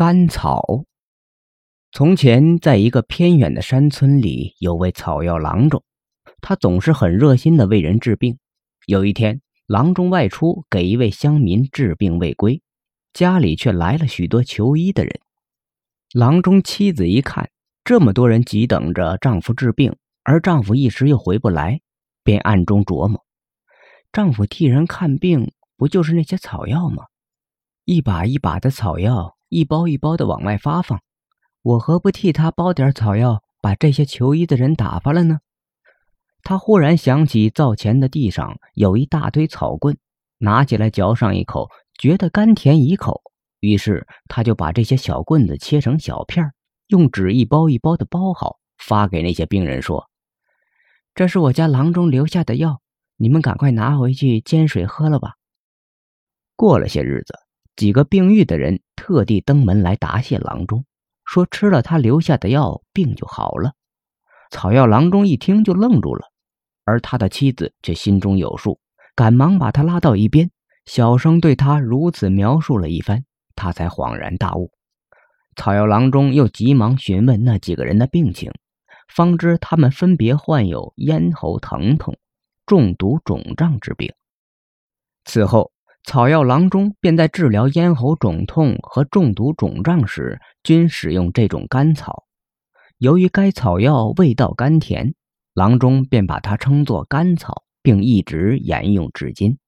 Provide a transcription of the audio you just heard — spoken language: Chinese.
甘草。从前，在一个偏远的山村里，有位草药郎中，他总是很热心的为人治病。有一天，郎中外出给一位乡民治病未归，家里却来了许多求医的人。郎中妻子一看，这么多人急等着丈夫治病，而丈夫一时又回不来，便暗中琢磨：丈夫替人看病，不就是那些草药吗？一把一把的草药，一包一包的往外发放，我何不替他包点草药，把这些求医的人打发了呢？他忽然想起灶前的地上有一大堆草棍，拿起来嚼上一口，觉得甘甜宜口，于是他就把这些小棍子切成小片，用纸一包一包的包好，发给那些病人说：“这是我家郎中留下的药，你们赶快拿回去煎水喝了吧。”过了些日子。几个病愈的人特地登门来答谢郎中，说吃了他留下的药，病就好了。草药郎中一听就愣住了，而他的妻子却心中有数，赶忙把他拉到一边，小声对他如此描述了一番，他才恍然大悟。草药郎中又急忙询问那几个人的病情，方知他们分别患有咽喉疼痛、中毒肿胀之病。此后。草药郎中便在治疗咽喉肿痛和中毒肿胀时，均使用这种甘草。由于该草药味道甘甜，郎中便把它称作甘草，并一直沿用至今。